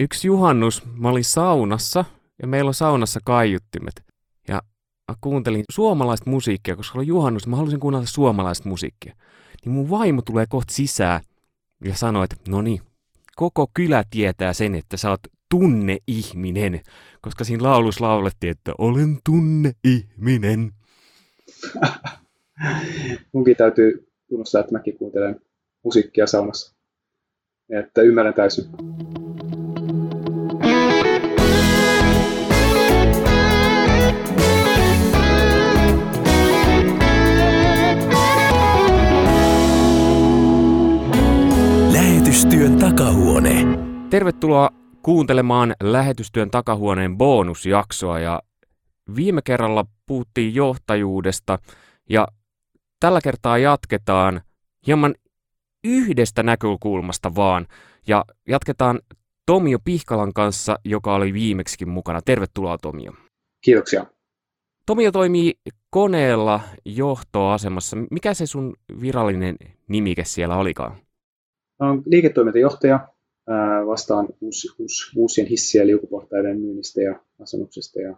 yksi juhannus, mä olin saunassa ja meillä on saunassa kaiuttimet. Ja mä kuuntelin suomalaista musiikkia, koska oli juhannus, mä halusin kuunnella suomalaista musiikkia. Niin mun vaimo tulee kohta sisään ja sanoi, että no niin, koko kylä tietää sen, että sä oot tunneihminen, koska siinä laulussa laulettiin, että olen tunneihminen. Munkin täytyy tunnustaa, että mäkin kuuntelen musiikkia saunassa. Että ymmärrän täysin. Lähetystyön takahuone. Tervetuloa kuuntelemaan lähetystyön takahuoneen bonusjaksoa ja viime kerralla puhuttiin johtajuudesta ja tällä kertaa jatketaan hieman yhdestä näkökulmasta vaan ja jatketaan Tomio Pihkalan kanssa, joka oli viimeksikin mukana. Tervetuloa Tomio. Kiitoksia. Tomio toimii koneella johtoasemassa. Mikä se sun virallinen nimike siellä olikaan? Olen liiketoimintajohtaja. Vastaan uusi, uusi, uusien hissien ja liukuportaiden myynnistä ja asennuksesta. Ja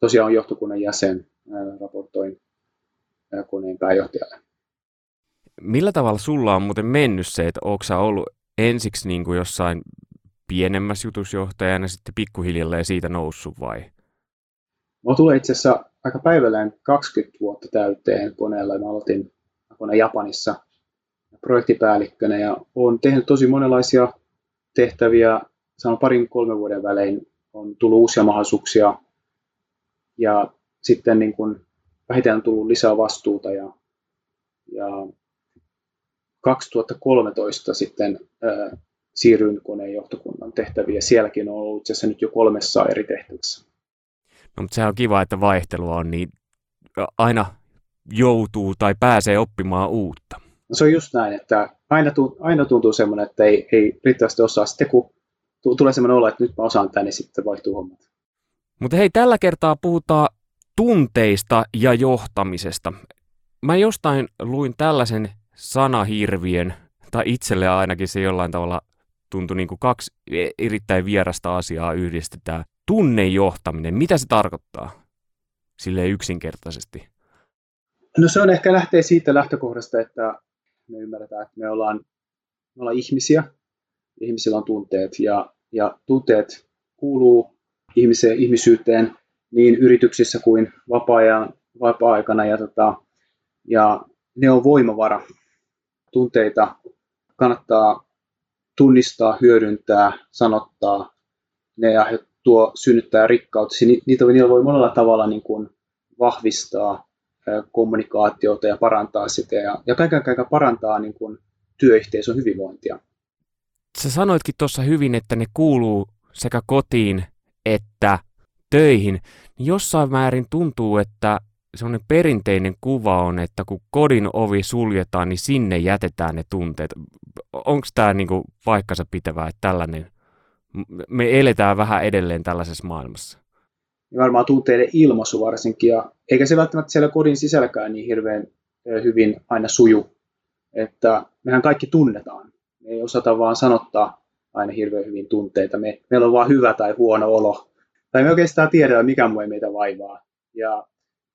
tosiaan on johtokunnan jäsen. Raportoin koneen pääjohtajalle. Millä tavalla sulla on muuten mennyt se, että onko sä ollut ensiksi niin kuin jossain pienemmässä jutusjohtajana sitten pikkuhiljalleen siitä noussut vai? Mä tulee itse asiassa aika päivälleen 20 vuotta täyteen koneella. Mä aloitin kone Japanissa projektipäällikkönä ja olen tehnyt tosi monenlaisia tehtäviä. Sanon parin kolmen vuoden välein on tullut uusia mahdollisuuksia ja sitten niin kuin vähitellen on tullut lisää vastuuta ja, ja 2013 sitten ää, siirryin koneen johtokunnan tehtäviin ja sielläkin on ollut itse asiassa nyt jo kolmessa eri tehtävässä. No, mutta sehän on kiva, että vaihtelua on, niin aina joutuu tai pääsee oppimaan uutta. Se on just näin, että aina, tuntuu, aina tuntuu semmoinen, että ei, ei riittävästi osaa. Sitten kun tulee semmoinen olo, että nyt mä osaan tämän, niin sitten vaihtuu hommat. Mutta hei, tällä kertaa puhutaan tunteista ja johtamisesta. Mä jostain luin tällaisen sanahirviön, tai itselle ainakin se jollain tavalla tuntui niin kuin kaksi erittäin vierasta asiaa yhdistetään. Tunnejohtaminen, mitä se tarkoittaa? Silleen yksinkertaisesti. No se on ehkä lähtee siitä lähtökohdasta, että me ymmärretään, että me ollaan, me ollaan ihmisiä, ihmisillä on tunteet ja, ja tunteet kuuluu ihmiseen, ihmisyyteen niin yrityksissä kuin vapaa-ajan, vapaa-aikana ja, tota, ja ne on voimavara. Tunteita kannattaa tunnistaa, hyödyntää, sanottaa. Ne tuo synnyttää rikkautta. Niitä, niillä voi monella tavalla niin kuin vahvistaa kommunikaatiota ja parantaa sitä ja, ja kaiken kaikkiaan parantaa niin kuin työyhteisön hyvinvointia. Sä sanoitkin tuossa hyvin, että ne kuuluu sekä kotiin että töihin. Jossain määrin tuntuu, että semmoinen perinteinen kuva on, että kun kodin ovi suljetaan, niin sinne jätetään ne tunteet. Onko tämä niinku paikkansa pitävää, että tällainen, me eletään vähän edelleen tällaisessa maailmassa? Ja varmaan tunteiden ilmaisu varsinkin, ja eikä se välttämättä siellä kodin sisälläkään niin hirveän hyvin aina suju, että mehän kaikki tunnetaan. Me ei osata vaan sanottaa aina hirveän hyvin tunteita. Me, meillä on vaan hyvä tai huono olo. Tai me oikeastaan tiedetään, mikä muu meitä vaivaa. Ja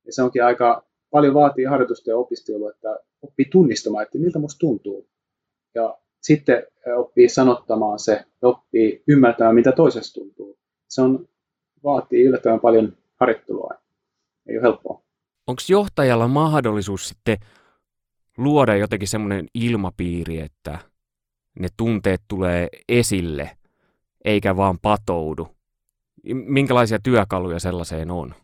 ja se onkin aika paljon vaatii harjoitusta ja opiskelua, että oppii tunnistamaan, että miltä musta tuntuu. Ja sitten oppii sanottamaan se, oppii ymmärtämään, mitä toisesta tuntuu. Se on, vaatii yllättävän paljon harjoittelua. Ei ole helppoa. Onko johtajalla mahdollisuus sitten luoda jotenkin semmoinen ilmapiiri, että ne tunteet tulee esille, eikä vaan patoudu? Minkälaisia työkaluja sellaiseen on?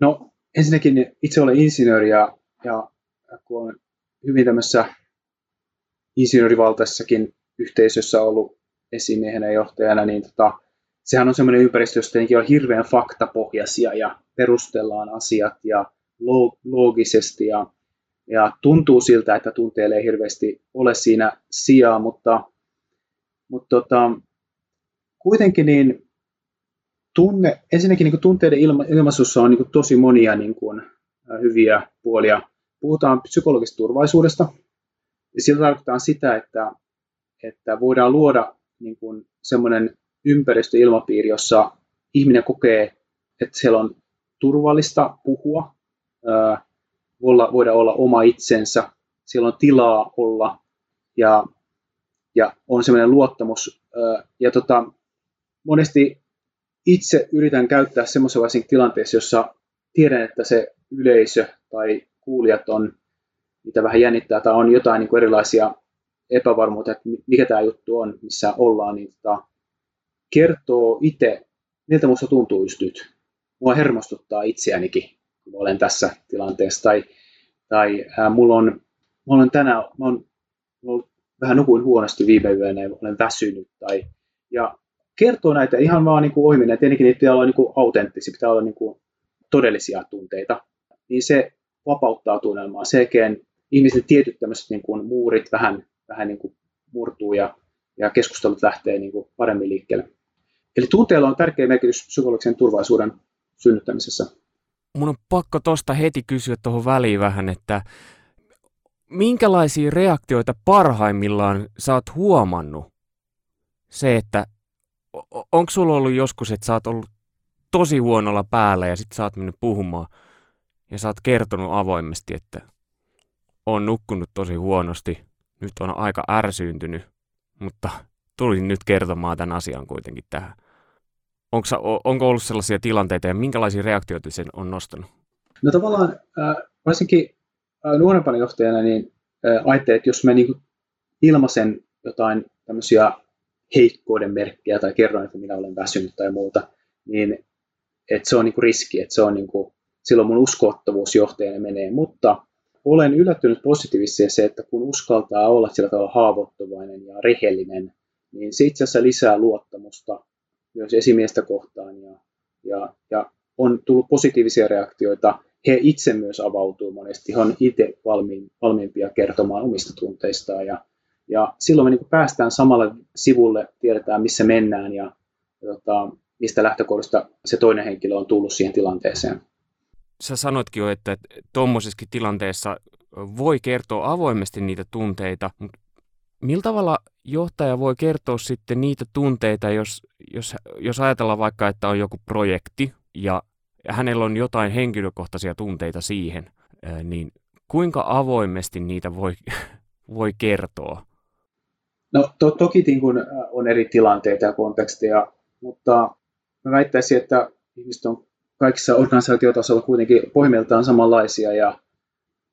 No ensinnäkin itse olen insinööri ja, ja kun olen hyvin tämmöisessä insinöörivaltaisessakin yhteisössä ollut esimiehenä ja johtajana, niin tota, sehän on semmoinen ympäristö, jossa on hirveän faktapohjaisia ja perustellaan asiat ja loogisesti ja, ja tuntuu siltä, että tunteelle ei hirveästi ole siinä sijaa, mutta, mutta tota, kuitenkin niin tunne, ensinnäkin niin kuin tunteiden ilma, ilmaisussa on niin kuin tosi monia niin kuin, hyviä puolia. Puhutaan psykologisesta turvallisuudesta. Ja sillä tarkoittaa sitä, että, että voidaan luoda niin semmoinen ympäristö, ilmapiiri, jossa ihminen kokee, että siellä on turvallista puhua, olla, voida olla oma itsensä, siellä on tilaa olla ja, ja on semmoinen luottamus. Ja tota, monesti itse yritän käyttää semmoisessa tilanteessa, jossa tiedän, että se yleisö tai kuulijat on, mitä vähän jännittää, tai on jotain niin erilaisia epävarmuutta, että mikä tämä juttu on, missä ollaan, niin tota, kertoo itse, miltä minusta tuntuu just nyt. Mua hermostuttaa itseänikin, kun olen tässä tilanteessa. Tai, tai ää, mulla on, mulla on tänään, mä on, mulla vähän nukuin huonosti viime yönä ja olen väsynyt. Tai, ja kertoo näitä ihan vaan niin kuin oiminen. Tietenkin niitä pitää olla niin kuin autenttisia, pitää olla niin kuin todellisia tunteita. Niin se vapauttaa tunnelmaa. Selkeän ihmisten tietyt tämmöiset niin kuin muurit vähän, vähän niin kuin murtuu ja, ja keskustelut lähtee niin kuin paremmin liikkeelle. Eli tunteella on tärkeä merkitys psykologisen turvallisuuden synnyttämisessä. Mun on pakko tuosta heti kysyä tuohon väliin vähän, että minkälaisia reaktioita parhaimmillaan sä oot huomannut se, että onko sulla ollut joskus, että sä oot ollut tosi huonolla päällä ja sit sä oot mennyt puhumaan ja sä oot kertonut avoimesti, että on nukkunut tosi huonosti, nyt on aika ärsyyntynyt, mutta tulin nyt kertomaan tämän asian kuitenkin tähän. Onko, onko ollut sellaisia tilanteita ja minkälaisia reaktioita sen on nostanut? No tavallaan äh, varsinkin äh, nuorempana johtajana niin äh, ajattelin, että jos mä niin ilmaisen jotain tämmöisiä heikkouden merkkejä tai kerron, että minä olen väsynyt tai muuta, niin että se on niin kuin riski, että se on niin kuin, silloin mun uskottavuus johtajana menee, mutta olen yllättynyt positiivisesti se, että kun uskaltaa olla sillä tavalla haavoittuvainen ja rehellinen, niin se itse asiassa lisää luottamusta myös esimiestä kohtaan ja, ja, ja on tullut positiivisia reaktioita. He itse myös avautuu monesti, he on itse valmiin, valmiimpia kertomaan omista tunteistaan ja, ja silloin me niin päästään samalle sivulle, tiedetään missä mennään ja, ja tota, mistä lähtökohdasta se toinen henkilö on tullut siihen tilanteeseen. Sä sanoitkin jo, että tuommoisessakin tilanteessa voi kertoa avoimesti niitä tunteita, mutta millä tavalla johtaja voi kertoa sitten niitä tunteita, jos, jos, jos ajatellaan vaikka, että on joku projekti ja hänellä on jotain henkilökohtaisia tunteita siihen, niin kuinka avoimesti niitä voi, voi kertoa? No to, toki niin kun on eri tilanteita ja konteksteja, mutta mä väittäisin, että ihmiset on kaikissa organisaatiotasolla kuitenkin pohjimmiltaan samanlaisia ja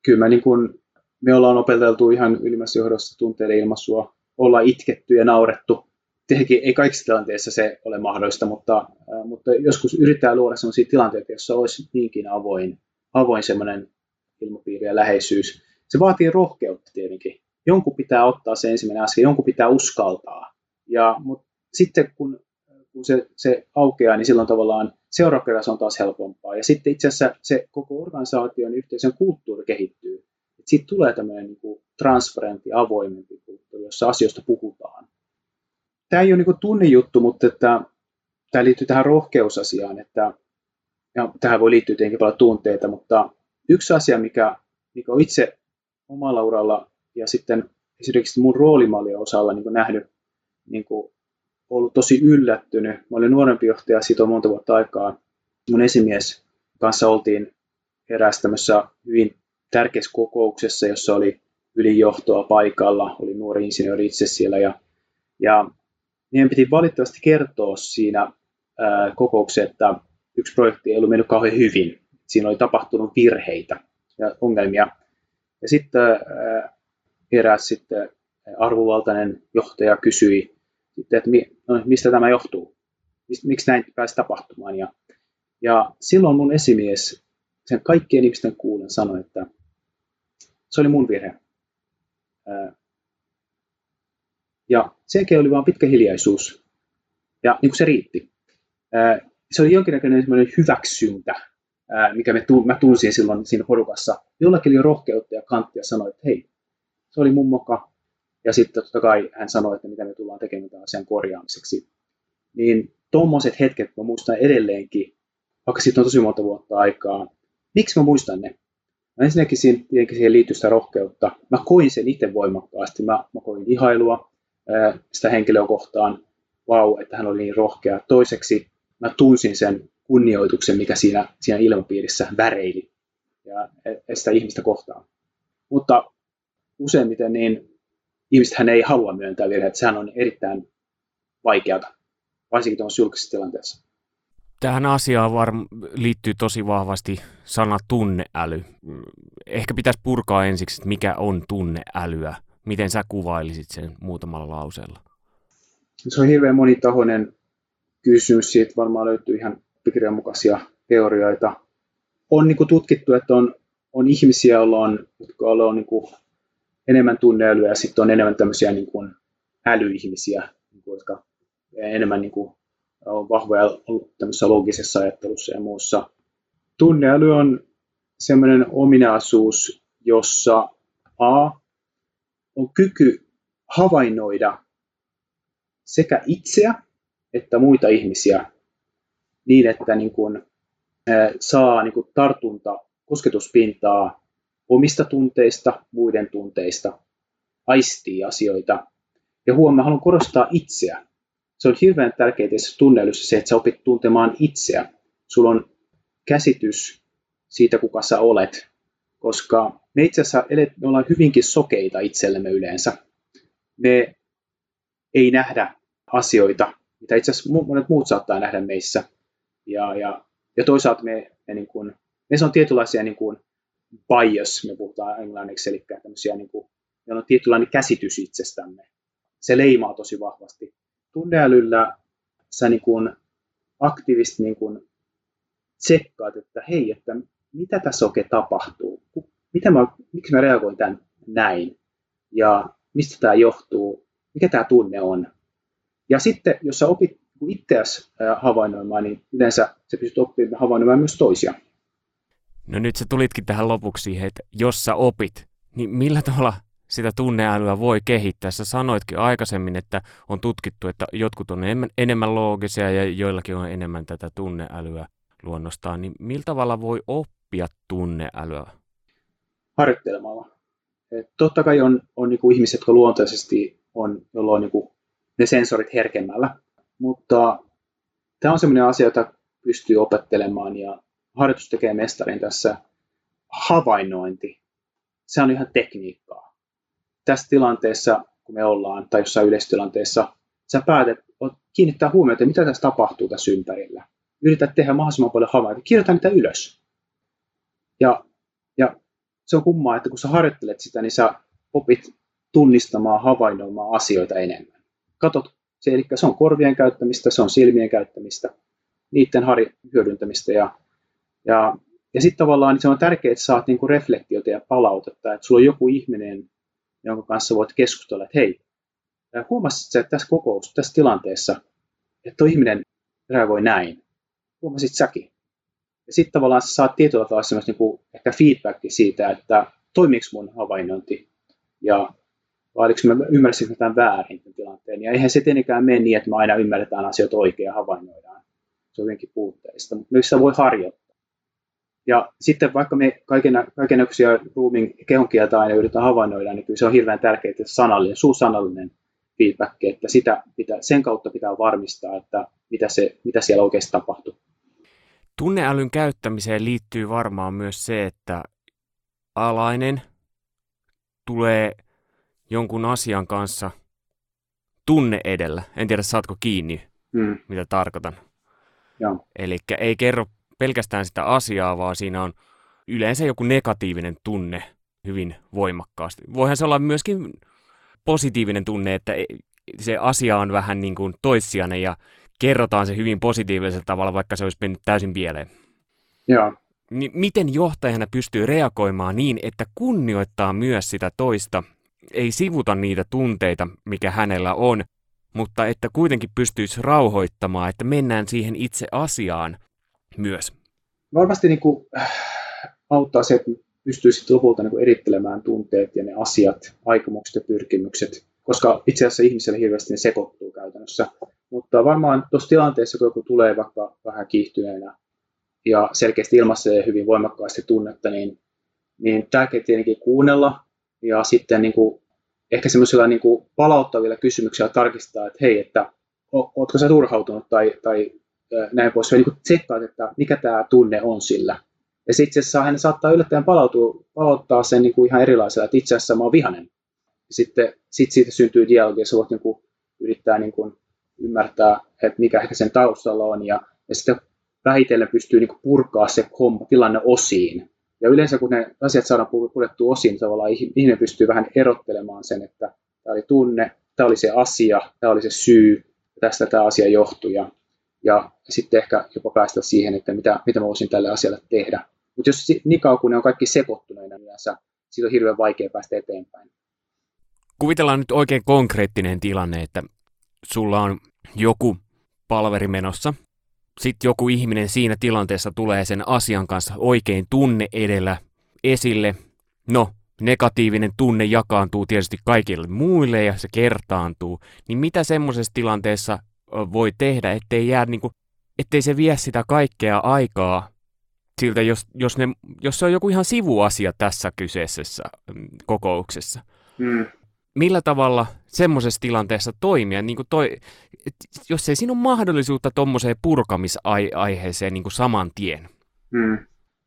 kyllä mä niin kun, me ollaan opeteltu ihan ylimmässä johdossa tunteiden ilmaisua, olla itketty ja naurettu. Tietenkin ei kaikissa tilanteissa se ole mahdollista, mutta, äh, mutta joskus yrittää luoda sellaisia tilanteita, joissa olisi niinkin avoin, avoin semmoinen ilmapiiri ja läheisyys. Se vaatii rohkeutta tietenkin. Jonkun pitää ottaa se ensimmäinen askel, jonkun pitää uskaltaa. Ja, mutta sitten kun, kun se, se aukeaa, niin silloin tavallaan seuraava on taas helpompaa. Ja sitten itse asiassa se koko organisaation yhteisön kulttuuri kehittyy siitä tulee tämmöinen niin kuin transparentti, avoimempi kulttuuri, jossa asioista puhutaan. Tämä ei ole niin tunnejuttu, mutta että, tämä liittyy tähän rohkeusasiaan, että ja tähän voi liittyä tietenkin paljon tunteita, mutta yksi asia, mikä, mikä on itse omalla uralla ja sitten esimerkiksi mun roolimallien osalla niin nähnyt, niin kuin ollut tosi yllättynyt. Mä olin nuorempi johtaja, siitä on monta vuotta aikaa. Mun esimies kanssa oltiin eräässä tämmöisessä hyvin tärkeässä kokouksessa, jossa oli ylijohtoa paikalla, oli nuori insinööri itse siellä ja, ja meidän piti valitettavasti kertoa siinä ää, kokouksessa, että yksi projekti ei ollut mennyt kauhean hyvin. Siinä oli tapahtunut virheitä ja ongelmia. Ja sitten eräs sitten arvovaltainen johtaja kysyi, että mi, no, mistä tämä johtuu, miksi näin pääsi tapahtumaan. Ja, ja silloin mun esimies sen kaikkien ihmisten kuulen sanoi, että se oli mun virhe. Ja sen jälkeen oli vain pitkä hiljaisuus. Ja niin kuin se riitti. Se oli jonkinnäköinen hyväksyntä, mikä me, mä tunsin silloin siinä porukassa. Jollakin oli rohkeutta ja kanttia sanoa, että hei, se oli mun moka. Ja sitten totta kai hän sanoi, että mitä me tullaan tekemään tämän asian korjaamiseksi. Niin tuommoiset hetket mä muistan edelleenkin, vaikka siitä on tosi monta vuotta aikaa. Miksi mä muistan ne? No ensinnäkin siihen, siihen liittyy sitä rohkeutta. Mä koin sen itse voimakkaasti. Mä, mä koin ihailua ää, sitä henkilöä kohtaan. vau, että hän oli niin rohkea. Toiseksi mä tunsin sen kunnioituksen, mikä siinä, siinä ilmapiirissä väreili ja e, sitä ihmistä kohtaan. Mutta useimmiten niin ihmistähän ei halua myöntää virheitä. Sehän on erittäin vaikeata, varsinkin tuossa julkisessa tilanteessa. Tähän asiaan varm- liittyy tosi vahvasti sana tunneäly. Ehkä pitäisi purkaa ensiksi, että mikä on tunneälyä. Miten sä kuvailisit sen muutamalla lauseella? Se on hirveän monitahoinen kysymys. Siitä varmaan löytyy ihan kirjan mukaisia teorioita. On niin kuin tutkittu, että on, on ihmisiä, joilla on, jotka on niin kuin enemmän tunneälyä ja sitten on enemmän tämmöisiä niin kuin älyihmisiä, niin kuin, jotka enemmän niin kuin on vahvoja tämmöisessä logisessa ajattelussa ja muussa. Tunneäly on sellainen ominaisuus, jossa A on kyky havainnoida sekä itseä että muita ihmisiä niin, että niin kuin, saa niin kuin tartunta, kosketuspintaa omista tunteista, muiden tunteista, aistii asioita. Ja huomaa, haluan korostaa itseä se on hirveän tärkeää tässä tunnelyssä se, että sä opit tuntemaan itseä. Sulla on käsitys siitä, kuka sä olet, koska me itse asiassa me ollaan hyvinkin sokeita itsellemme yleensä. Me ei nähdä asioita, mitä itse asiassa monet muut saattaa nähdä meissä. Ja, ja, ja toisaalta me, me, niin kuin, meissä on tietynlaisia niin kuin bias, me puhutaan englanniksi, eli tämmöisiä, niin kuin, meillä on tietynlainen käsitys itsestämme. Se leimaa tosi vahvasti tunneälyllä sä niin kuin aktiivisesti niin kuin tsekkaat, että hei, että mitä tässä oikein tapahtuu, mitä mä, miksi mä reagoin tämän näin ja mistä tämä johtuu, mikä tämä tunne on. Ja sitten, jos sä opit itseäsi havainnoimaan, niin yleensä sä pystyt oppimaan havainnoimaan myös toisia. No nyt sä tulitkin tähän lopuksi siihen, että jos sä opit, niin millä tavalla sitä tunneälyä voi kehittää. Sä sanoitkin aikaisemmin, että on tutkittu, että jotkut on enemmän, enemmän loogisia ja joillakin on enemmän tätä tunneälyä luonnostaan. Niin millä tavalla voi oppia tunneälyä? Harjoittelemalla. Et totta kai on, on niinku ihmiset, jotka luontaisesti on, jolla on niinku ne sensorit herkemmällä, mutta tämä on sellainen asia, jota pystyy opettelemaan ja harjoitus tekee mestarin tässä havainnointi. Se on ihan tekniikkaa tässä tilanteessa, kun me ollaan, tai jossain yleistilanteessa, sä päätät kiinnittää huomiota, mitä tässä tapahtuu tässä ympärillä. Yritä tehdä mahdollisimman paljon havaintoja. Kirjoita niitä ylös. Ja, ja se on kummaa, että kun sä harjoittelet sitä, niin sä opit tunnistamaan, havainnoimaan asioita enemmän. Katot, se, eli se on korvien käyttämistä, se on silmien käyttämistä, niiden hari, hyödyntämistä. Ja, ja, ja sitten tavallaan niin se on tärkeää, että saat niinku reflektiota ja palautetta, että sulla on joku ihminen, jonka kanssa voit keskustella, että hei, huomasit sä tässä kokous, tässä tilanteessa, että tuo ihminen reagoi näin. Huomasit säkin. Ja sitten tavallaan sä saat tietyllä tavalla semmoista niin ehkä feedback siitä, että toimiiko mun havainnointi ja vai oliko mä ymmärsinkö tämän väärin tämän tilanteen. Ja eihän se tietenkään mene niin, että me aina ymmärretään asioita oikein ja havainnoidaan. Se on jotenkin puutteista, mutta myös sitä voi harjoittaa. Ja sitten vaikka me kaikenlaisia ruumiin kehonkieltä aina yritetään havainnoida, niin kyllä se on hirveän tärkeää, että sanallinen, suusanallinen feedback, että sitä pitää, sen kautta pitää varmistaa, että mitä, se, mitä siellä oikeasti tapahtuu. Tunneälyn käyttämiseen liittyy varmaan myös se, että alainen tulee jonkun asian kanssa tunne edellä. En tiedä, saatko kiinni, hmm. mitä tarkoitan. Eli ei kerro pelkästään sitä asiaa, vaan siinä on yleensä joku negatiivinen tunne hyvin voimakkaasti. Voihan se olla myöskin positiivinen tunne, että e, se asia on vähän niin kuin toissijainen ja kerrotaan se hyvin positiivisella tavalla, vaikka se olisi mennyt täysin pieleen. Joo. Niin miten johtajana pystyy reagoimaan niin, että kunnioittaa myös sitä toista, ei sivuta niitä tunteita, mikä hänellä on, mutta että kuitenkin pystyisi rauhoittamaan, että mennään siihen itse asiaan myös. Varmasti niin kuin, äh, auttaa se, että pystyy sitten lopulta niin kuin erittelemään tunteet ja ne asiat, aikomukset ja pyrkimykset, koska itse asiassa ihmiselle hirveästi ne sekoittuu käytännössä. Mutta varmaan tuossa tilanteessa, kun joku tulee vaikka vähän kiihtyneenä ja selkeästi ilmaisee hyvin voimakkaasti tunnetta, niin, niin tärkeää tietenkin kuunnella ja sitten niin kuin, ehkä semmoisilla niin palauttavilla kysymyksillä tarkistaa, että hei, että ootko sä turhautunut tai, tai näin pois. Niin tsekkaat, että mikä tämä tunne on sillä. Ja sitten se saa, hän saattaa yllättäen palautua, palauttaa sen niin kuin ihan erilaisella, että itse asiassa mä oon vihanen. Sitten sit siitä syntyy dialogi, ja sä voit niin kuin, yrittää niin kuin, ymmärtää, että mikä ehkä sen taustalla on, ja, ja sitten vähitellen pystyy niin kuin, purkaa se homma, tilanne osiin. Ja yleensä kun ne asiat saadaan purettua osiin, niin tavallaan ihminen pystyy vähän erottelemaan sen, että tämä oli tunne, tämä oli se asia, tämä oli se syy, tästä tämä asia johtui. Ja, ja sitten ehkä jopa päästä siihen, että mitä, mitä mä voisin tälle asialle tehdä. Mutta jos niin kauan kun ne on kaikki sekoittuneina mielessä, niin siitä on hirveän vaikea päästä eteenpäin. Kuvitellaan nyt oikein konkreettinen tilanne, että sulla on joku palveri menossa, sitten joku ihminen siinä tilanteessa tulee sen asian kanssa oikein tunne edellä esille. No, negatiivinen tunne jakaantuu tietysti kaikille muille ja se kertaantuu. Niin mitä semmoisessa tilanteessa voi tehdä, ettei jää niinku, ettei se vie sitä kaikkea aikaa siltä, jos, jos, ne, jos se on joku ihan sivuasia tässä kyseisessä mm, kokouksessa. Hmm. Millä tavalla semmoisessa tilanteessa toimia, niin kuin toi, jos ei siinä ole mahdollisuutta tuommoiseen purkamisaiheeseen niin kuin saman tien? Hmm.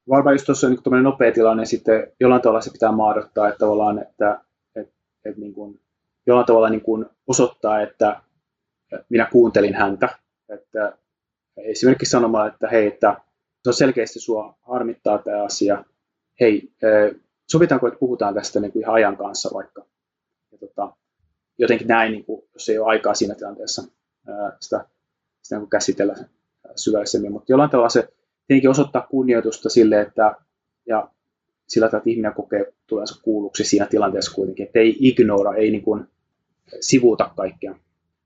Varmaan just tuossa on niin nopea tilanne, sitten jollain tavalla se pitää mahdottaa, että tavallaan, että, että, että niin kuin, jollain tavalla niin kuin osoittaa, että minä kuuntelin häntä, että esimerkiksi sanomaan, että hei, että se on selkeästi sua harmittaa tämä asia. Hei, sovitaanko, että puhutaan tästä niin kuin ihan ajan kanssa vaikka. Ja tota, jotenkin näin, niin kuin, jos ei ole aikaa siinä tilanteessa sitä, sitä niin kuin käsitellä syvällisemmin. Mutta jollain tavalla se tietenkin osoittaa kunnioitusta sille, että ja sillä tavalla, että ihminen kokee tulensa kuulluksi siinä tilanteessa kuitenkin, että ei ignora, ei niin kuin sivuuta kaikkea.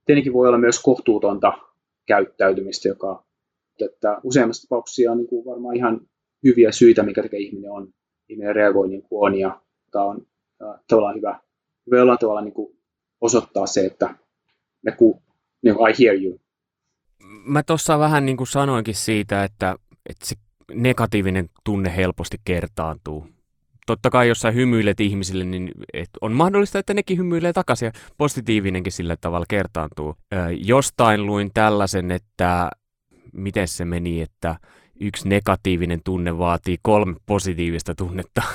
Tietenkin voi olla myös kohtuutonta käyttäytymistä, joka että useimmissa tapauksissa on niin kuin varmaan ihan hyviä syitä, mikä tekee ihminen on, ihminen reagoi niin kuin on, ja tämä on äh, tavallaan hyvä, hyvä jollain tavalla niin kuin osoittaa se, että me ku, niin kuin, I hear you. Mä tuossa vähän niin kuin sanoinkin siitä, että, että se negatiivinen tunne helposti kertaantuu. Totta kai, jos sä hymyilet ihmisille, niin et on mahdollista, että nekin hymyilee takaisin ja positiivinenkin sillä tavalla kertaantuu. Ö, jostain luin tällaisen, että miten se meni, että yksi negatiivinen tunne vaatii kolme positiivista tunnetta.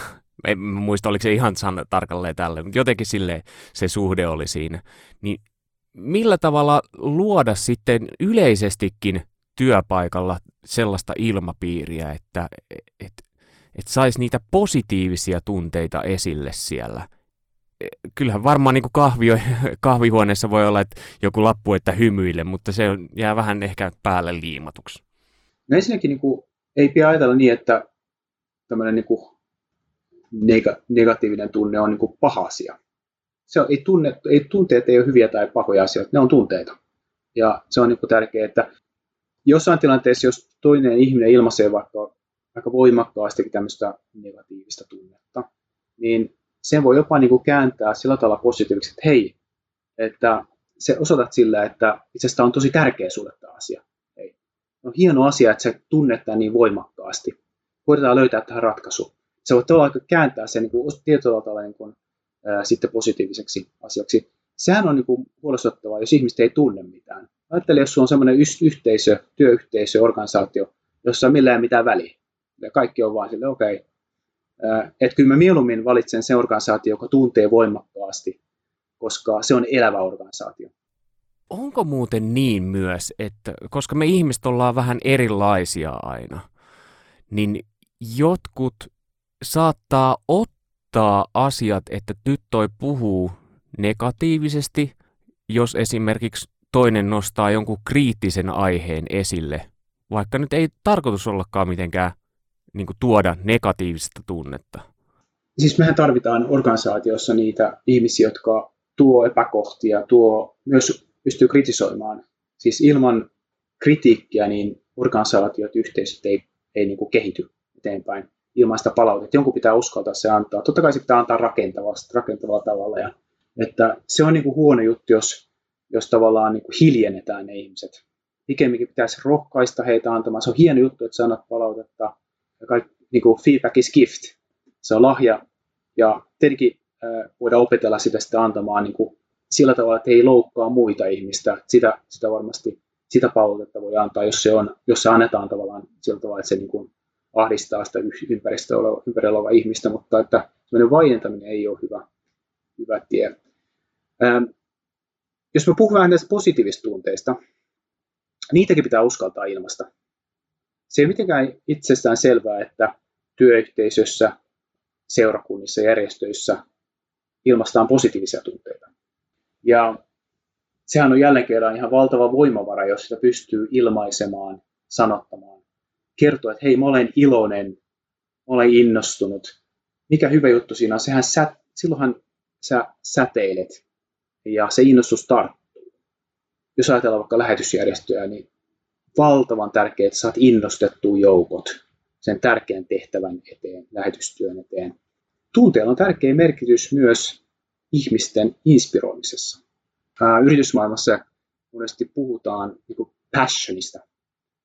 En muista, oliko se ihan san- tarkalleen tälle, mutta jotenkin sille se suhde oli siinä. Niin millä tavalla luoda sitten yleisestikin työpaikalla sellaista ilmapiiriä, että et, et saisi niitä positiivisia tunteita esille siellä – kyllähän varmaan niin kahvio, kahvihuoneessa voi olla että joku lappu, että hymyille, mutta se jää vähän ehkä päälle liimatuksi. No ensinnäkin niin kuin, ei pidä ajatella niin, että tämmöinen niin kuin nega- negatiivinen tunne on niin kuin paha asia. Se on, ei, tunne, ei, tunteet ei ole hyviä tai pahoja asioita, ne on tunteita. Ja se on niin kuin tärkeää, että jossain tilanteessa, jos toinen ihminen ilmaisee vaikka aika voimakkaastikin tämmöistä negatiivista tunnetta, niin sen voi jopa niin kuin kääntää sillä tavalla positiiviseksi, että hei, että se osoitat sillä, että itse asiassa on tosi tärkeä sulle tämä asia. Hei. On hieno asia, että sä tunnet tämän niin voimakkaasti. Koitetaan löytää tähän ratkaisu. Se voi tavallaan kääntää sen niin kuin, tietyllä tavalla niin kuin, ää, sitten positiiviseksi asiaksi. Sehän on niin kuin, huolestuttavaa, jos ihmiset ei tunne mitään. Ajattele, jos sulla on sellainen yhteisö, työyhteisö, organisaatio, jossa ei millään mitään väliä. Ja kaikki on vain sille, okei, okay, että kyllä mä mieluummin valitsen sen organisaatio, joka tuntee voimakkaasti, koska se on elävä organisaatio. Onko muuten niin myös, että koska me ihmiset ollaan vähän erilaisia aina, niin jotkut saattaa ottaa asiat, että nyt toi puhuu negatiivisesti, jos esimerkiksi toinen nostaa jonkun kriittisen aiheen esille, vaikka nyt ei tarkoitus ollakaan mitenkään niin kuin tuoda negatiivista tunnetta? Siis mehän tarvitaan organisaatiossa niitä ihmisiä, jotka tuo epäkohtia, tuo myös pystyy kritisoimaan. Siis ilman kritiikkiä niin organisaatiot, yhteisöt ei, ei niin kuin kehity eteenpäin ilman sitä palautetta. Jonkun pitää uskaltaa se antaa. Totta kai se pitää antaa rakentavasti, rakentavalla tavalla. Ja, että se on niin kuin huono juttu, jos, jos tavallaan niin kuin hiljennetään ne ihmiset. Pikemminkin pitäisi rohkaista heitä antamaan. Se on hieno juttu, että sanat palautetta, kaikki, niin kuin feedback is gift. Se on lahja ja tietenkin äh, voidaan opetella sitä sitten antamaan niin kuin sillä tavalla, että ei loukkaa muita ihmistä. Sitä, sitä varmasti sitä palautetta voi antaa, jos se, on, jos se annetaan tavallaan sillä tavalla, että se niin kuin ahdistaa sitä ympäristöä oleva, ympärillä olevaa ihmistä, mutta että vaientaminen ei ole hyvä, hyvä tie. Ähm, jos me puhumme näistä positiivista tunteista, niitäkin pitää uskaltaa ilmasta. Se ei mitenkään itsestään selvää, että työyhteisössä, seurakunnissa, järjestöissä ilmastaan positiivisia tunteita. Ja sehän on jälleen kerran ihan valtava voimavara, jos sitä pystyy ilmaisemaan, sanottamaan. Kertoa, että hei, mä olen iloinen, mä olen innostunut. Mikä hyvä juttu siinä on, sehän sä, silloinhan sä säteilet ja se innostus tarttuu. Jos ajatellaan vaikka lähetysjärjestöjä, niin valtavan tärkeää, että saat innostettua joukot sen tärkeän tehtävän eteen, lähetystyön eteen. Tunteella on tärkeä merkitys myös ihmisten inspiroimisessa. Ää, yritysmaailmassa monesti puhutaan niin kuin passionista.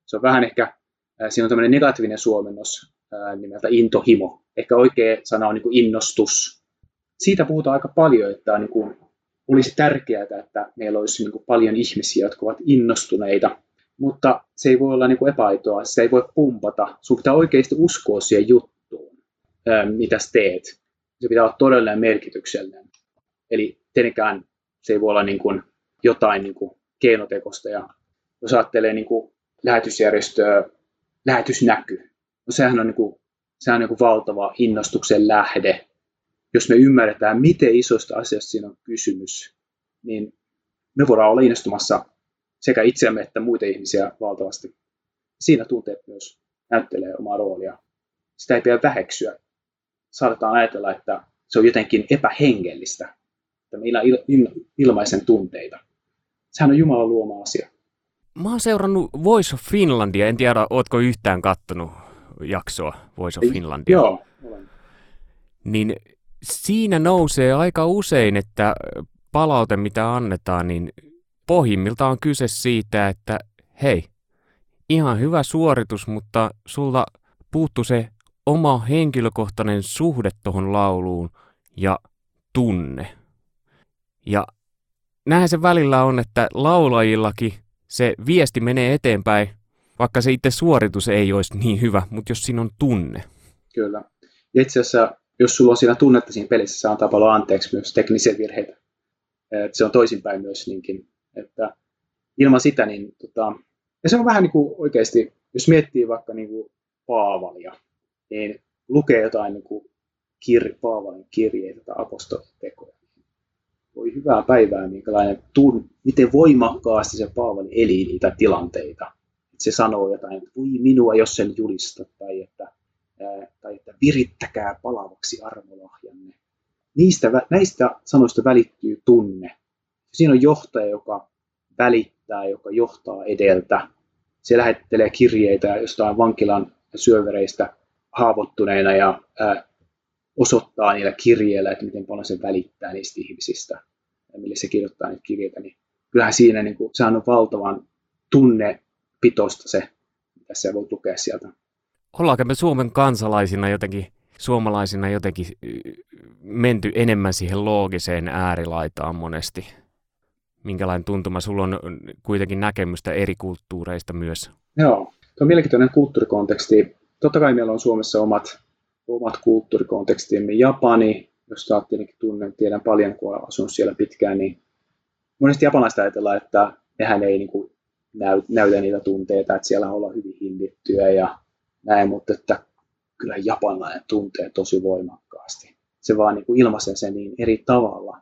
Se on vähän ehkä, ää, siinä on tämmöinen negatiivinen suomennos ää, nimeltä intohimo. Ehkä oikea sana on niin kuin innostus. Siitä puhutaan aika paljon, että on niin kuin, olisi tärkeää, että meillä olisi niin kuin paljon ihmisiä, jotka ovat innostuneita, mutta se ei voi olla niin kuin epäaitoa, se ei voi pumpata. Sinun pitää oikeasti uskoa siihen juttuun, mitä teet. Se pitää olla todellinen merkityksellinen. Eli tietenkään se ei voi olla niin kuin jotain niin kuin keinotekosta. Ja jos ajattelee niin kuin lähetysjärjestöä, lähetysnäky, no sehän on, niin kuin, sehän on niin kuin valtava innostuksen lähde. Jos me ymmärretään, miten isosta asiasta siinä on kysymys, niin me voidaan olla innostumassa sekä itseämme että muita ihmisiä valtavasti. Siinä tunteet myös näyttelee omaa roolia. Sitä ei pidä väheksyä. Saatetaan ajatella, että se on jotenkin epähengellistä, että meillä il, il, ilmaisen tunteita. Sehän on Jumalan luoma asia. Mä oon seurannut Voice of Finlandia. En tiedä, ootko yhtään kattonut jaksoa Voice of Finlandia? Joo, olen. Niin siinä nousee aika usein, että palaute, mitä annetaan, niin pohjimmiltaan on kyse siitä, että hei, ihan hyvä suoritus, mutta sulla puuttu se oma henkilökohtainen suhde tuohon lauluun ja tunne. Ja näin se välillä on, että laulajillakin se viesti menee eteenpäin, vaikka se itse suoritus ei olisi niin hyvä, mutta jos siinä on tunne. Kyllä. Ja itse asiassa, jos sulla on siinä tunnetta siinä pelissä, se antaa paljon anteeksi myös teknisiä virheitä. Et se on toisinpäin myös niinkin. Että ilman sitä, niin tota, ja se on vähän niin kuin oikeasti, jos miettii vaikka niin kuin Paavalia, niin lukee jotain niin kuin kir, Paavalin kirjeitä tai apostolitekoja, voi hyvää päivää, minkälainen tun, miten voimakkaasti se Paavali eli niitä tilanteita. Että se sanoo jotain, että voi minua, jos sen julista, tai että, ää, tai että virittäkää palavaksi armolahjanne. Niistä, näistä sanoista välittyy tunne. Siinä on johtaja, joka välittää, joka johtaa edeltä. Se lähettelee kirjeitä jostain vankilan syövereistä haavoittuneena ja ää, osoittaa niillä kirjeillä, että miten paljon se välittää niistä ihmisistä ja millä se kirjoittaa niitä kirjeitä, niin kyllähän siinä niin kuin, sehän on valtavan tunnepitoista se, mitä se voi lukea sieltä. Ollaanko me Suomen kansalaisina jotenkin, suomalaisina jotenkin menty enemmän siihen loogiseen äärilaitaan monesti? Minkälainen tuntuma? Sulla on kuitenkin näkemystä eri kulttuureista myös. Joo, tuo on mielenkiintoinen kulttuurikonteksti. Totta kai meillä on Suomessa omat omat kulttuurikontekstimme. Japani, jos sä tietenkin tunnen, tiedän paljon, kun olen asunut siellä pitkään, niin monesti japanaista ajatellaan, että nehän ei niin kuin näy, näytä niitä tunteita, että siellä ollaan hyvin hillittyä ja näin, mutta että kyllä japanilainen tuntee tosi voimakkaasti. Se vaan niin kuin ilmaisee sen niin eri tavalla,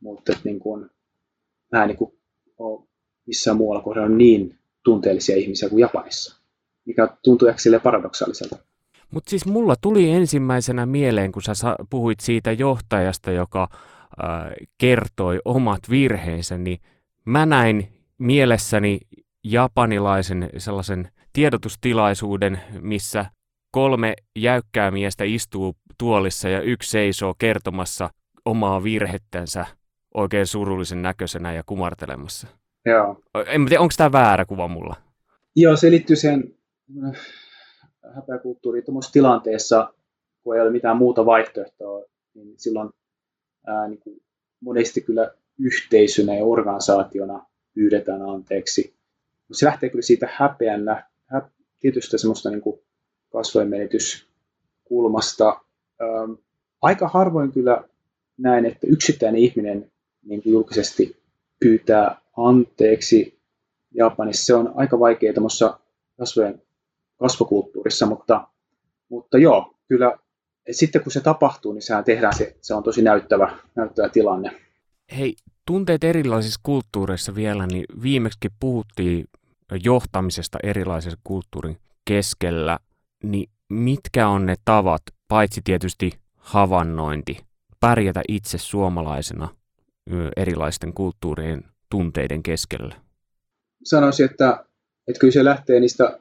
mutta että niin kuin, mä en niin kuin ole missään muualla kohdalla niin tunteellisia ihmisiä kuin Japanissa, mikä tuntuu ehkä sille paradoksaaliselta. Mutta siis mulla tuli ensimmäisenä mieleen, kun sä puhuit siitä johtajasta, joka äh, kertoi omat virheensä, niin mä näin mielessäni japanilaisen sellaisen tiedotustilaisuuden, missä kolme jäykkää miestä istuu tuolissa ja yksi seisoo kertomassa omaa virhettänsä oikein surullisen näköisenä ja kumartelemassa. Joo. En tiedä, onko tämä väärä kuva mulla? Joo, se liittyy siihen häpeäkulttuuriin tuommoisessa tilanteessa, kun ei ole mitään muuta vaihtoehtoa, niin silloin ää, niin kuin monesti kyllä yhteisönä ja organisaationa pyydetään anteeksi. Se lähtee kyllä siitä häpeän, hä, tietystä semmoista niin kasvojen menetyskulmasta. Ähm, aika harvoin kyllä näen, että yksittäinen ihminen niin julkisesti pyytää anteeksi Japanissa. Se on aika vaikea tämmöisessä kasvojen kasvokulttuurissa, mutta, mutta joo, kyllä sitten kun se tapahtuu, niin sehän tehdään, se, se on tosi näyttävä, näyttävä tilanne. Hei, tunteet erilaisissa kulttuureissa vielä, niin viimeksi puhuttiin johtamisesta erilaisen kulttuurin keskellä, niin mitkä on ne tavat, paitsi tietysti havainnointi, pärjätä itse suomalaisena erilaisten kulttuurien tunteiden keskellä? Sanoisin, että, että kyllä se lähtee niistä,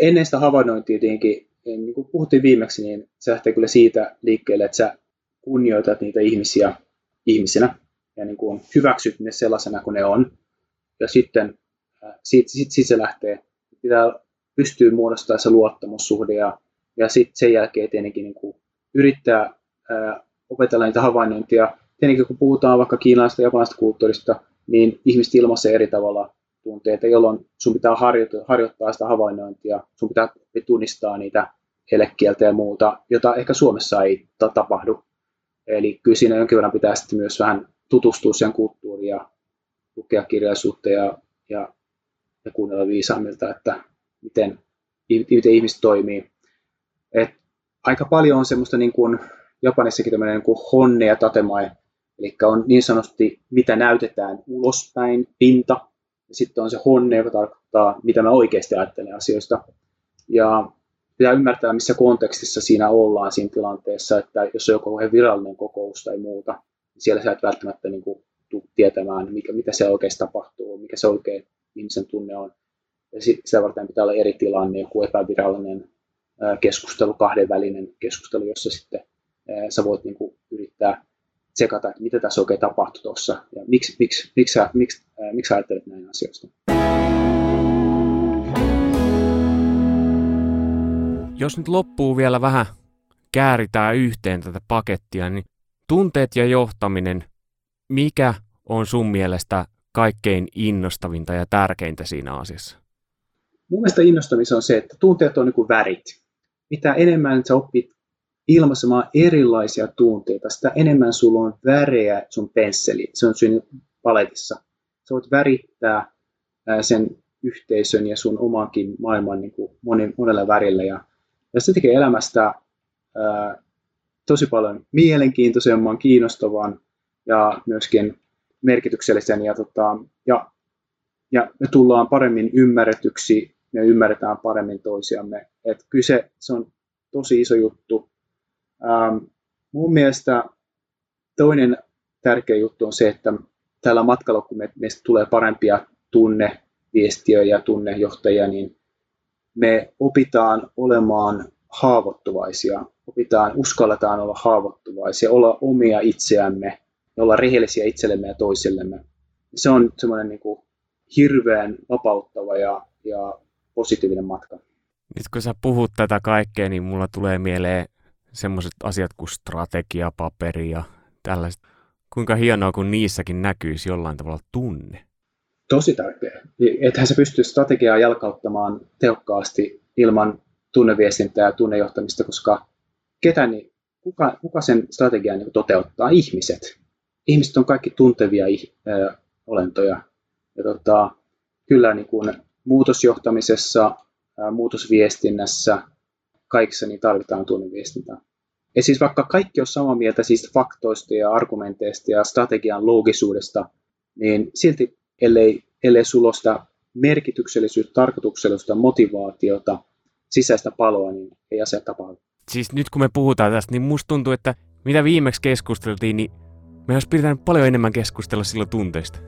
ennen sitä havainnointia tietenkin, niin kuin puhuttiin viimeksi, niin se lähtee kyllä siitä liikkeelle, että sä kunnioitat niitä ihmisiä ihmisinä ja niin kuin hyväksyt ne sellaisena kuin ne on. Ja sitten siitä, siitä, siitä se lähtee. Pitää pystyy muodostamaan se luottamussuhde ja, ja sitten sen jälkeen tietenkin niin kuin yrittää ää, opetella niitä havainnointia. Tietenkin kun puhutaan vaikka kiinalaisesta ja japanilaisesta kulttuurista, niin ihmiset ilmaisee eri tavalla tunteita, jolloin sun pitää harjoittaa, harjoittaa sitä havainnointia, sun pitää tunnistaa niitä elekieltä ja muuta, jota ehkä Suomessa ei tapahdu. Eli kyllä siinä jonkin verran pitää sitten myös vähän tutustua sen kulttuuriin ja lukea kirjallisuutta ja, ja, ja kuunnella viisaammilta, että miten, miten ihmiset toimii. Et aika paljon on semmoista niin kuin Japanissakin tämmöinen niin honne ja tatemai, eli on niin sanotusti, mitä näytetään ulospäin, pinta, ja sitten on se honne, joka tarkoittaa, mitä mä oikeasti ajattelen asioista. Ja pitää ymmärtää, missä kontekstissa siinä ollaan siinä tilanteessa, että jos on joku virallinen kokous tai muuta, niin siellä sä et välttämättä niin kuin, tietämään, mikä, mitä se oikeasti tapahtuu, mikä se oikein ihmisen tunne on. Ja sitä varten pitää olla eri tilanne, joku epävirallinen keskustelu, kahdenvälinen keskustelu, jossa sitten sä voit niin kuin yrittää tsekata, että mitä tässä oikein tapahtui tuossa ja miksi, miksi, miksi, miksi, miksi sä ajattelet näin asioista. Jos nyt loppuu vielä vähän kääritään yhteen tätä pakettia, niin tunteet ja johtaminen, mikä on sun mielestä kaikkein innostavinta ja tärkeintä siinä asiassa? Mun mielestä innostavissa on se, että tunteet on niin kuin värit. Mitä enemmän sä opit ilmaisemaan erilaisia tunteita, sitä enemmän sulla on värejä sun pensseli, se on sun paletissa. Sä voit värittää sen yhteisön ja sun omankin maailman niin kuin monella värillä. Ja, ja se tekee elämästä ää, tosi paljon mielenkiintoisemman, kiinnostavan ja myöskin merkityksellisen. Ja, tota, ja, ja me tullaan paremmin ymmärretyksi, me ymmärretään paremmin toisiamme. Et kyse, se on tosi iso juttu. Ähm, mun mielestä toinen tärkeä juttu on se, että tällä matkalla, kun me, meistä tulee parempia tunneviestiöjä ja tunnejohtajia, niin me opitaan olemaan haavoittuvaisia, opitaan, uskalletaan olla haavoittuvaisia, olla omia itseämme, olla rehellisiä itsellemme ja toisillemme. Se on semmoinen niin kuin hirveän vapauttava ja, ja positiivinen matka. Nyt kun sä puhut tätä kaikkea, niin mulla tulee mieleen semmoiset asiat kuin strategiapaperi ja tällaiset. Kuinka hienoa, kun niissäkin näkyisi jollain tavalla tunne. Tosi tärkeä. Ethän se pystyy strategiaa jalkauttamaan tehokkaasti ilman tunneviestintää ja tunnejohtamista, koska ketä, niin, kuka, kuka sen strategian niin toteuttaa? Ihmiset. Ihmiset on kaikki tuntevia äh, olentoja. Ja tota, kyllä niin kuin muutosjohtamisessa, äh, muutosviestinnässä, kaikissa niin tarvitaan tunneviestintää. Ja siis vaikka kaikki on samaa mieltä siis faktoista ja argumenteista ja strategian loogisuudesta, niin silti ellei, ellei sulla ole sitä merkityksellisyyttä, tarkoituksellisuutta, motivaatiota, sisäistä paloa, niin ei asia tapahdu. Siis nyt kun me puhutaan tästä, niin musta tuntuu, että mitä viimeksi keskusteltiin, niin me olisi pitänyt paljon enemmän keskustella silloin tunteista.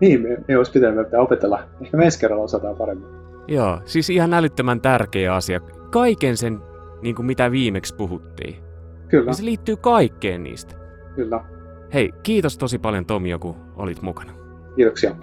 Niin, me, me olisi pitänyt opetella. Ehkä me ensi kerralla osataan paremmin. Joo, siis ihan älyttömän tärkeä asia kaiken sen, niin kuin mitä viimeksi puhuttiin. Kyllä. Ja se liittyy kaikkeen niistä. Kyllä. Hei, kiitos tosi paljon Tomi, kun olit mukana. Kiitoksia.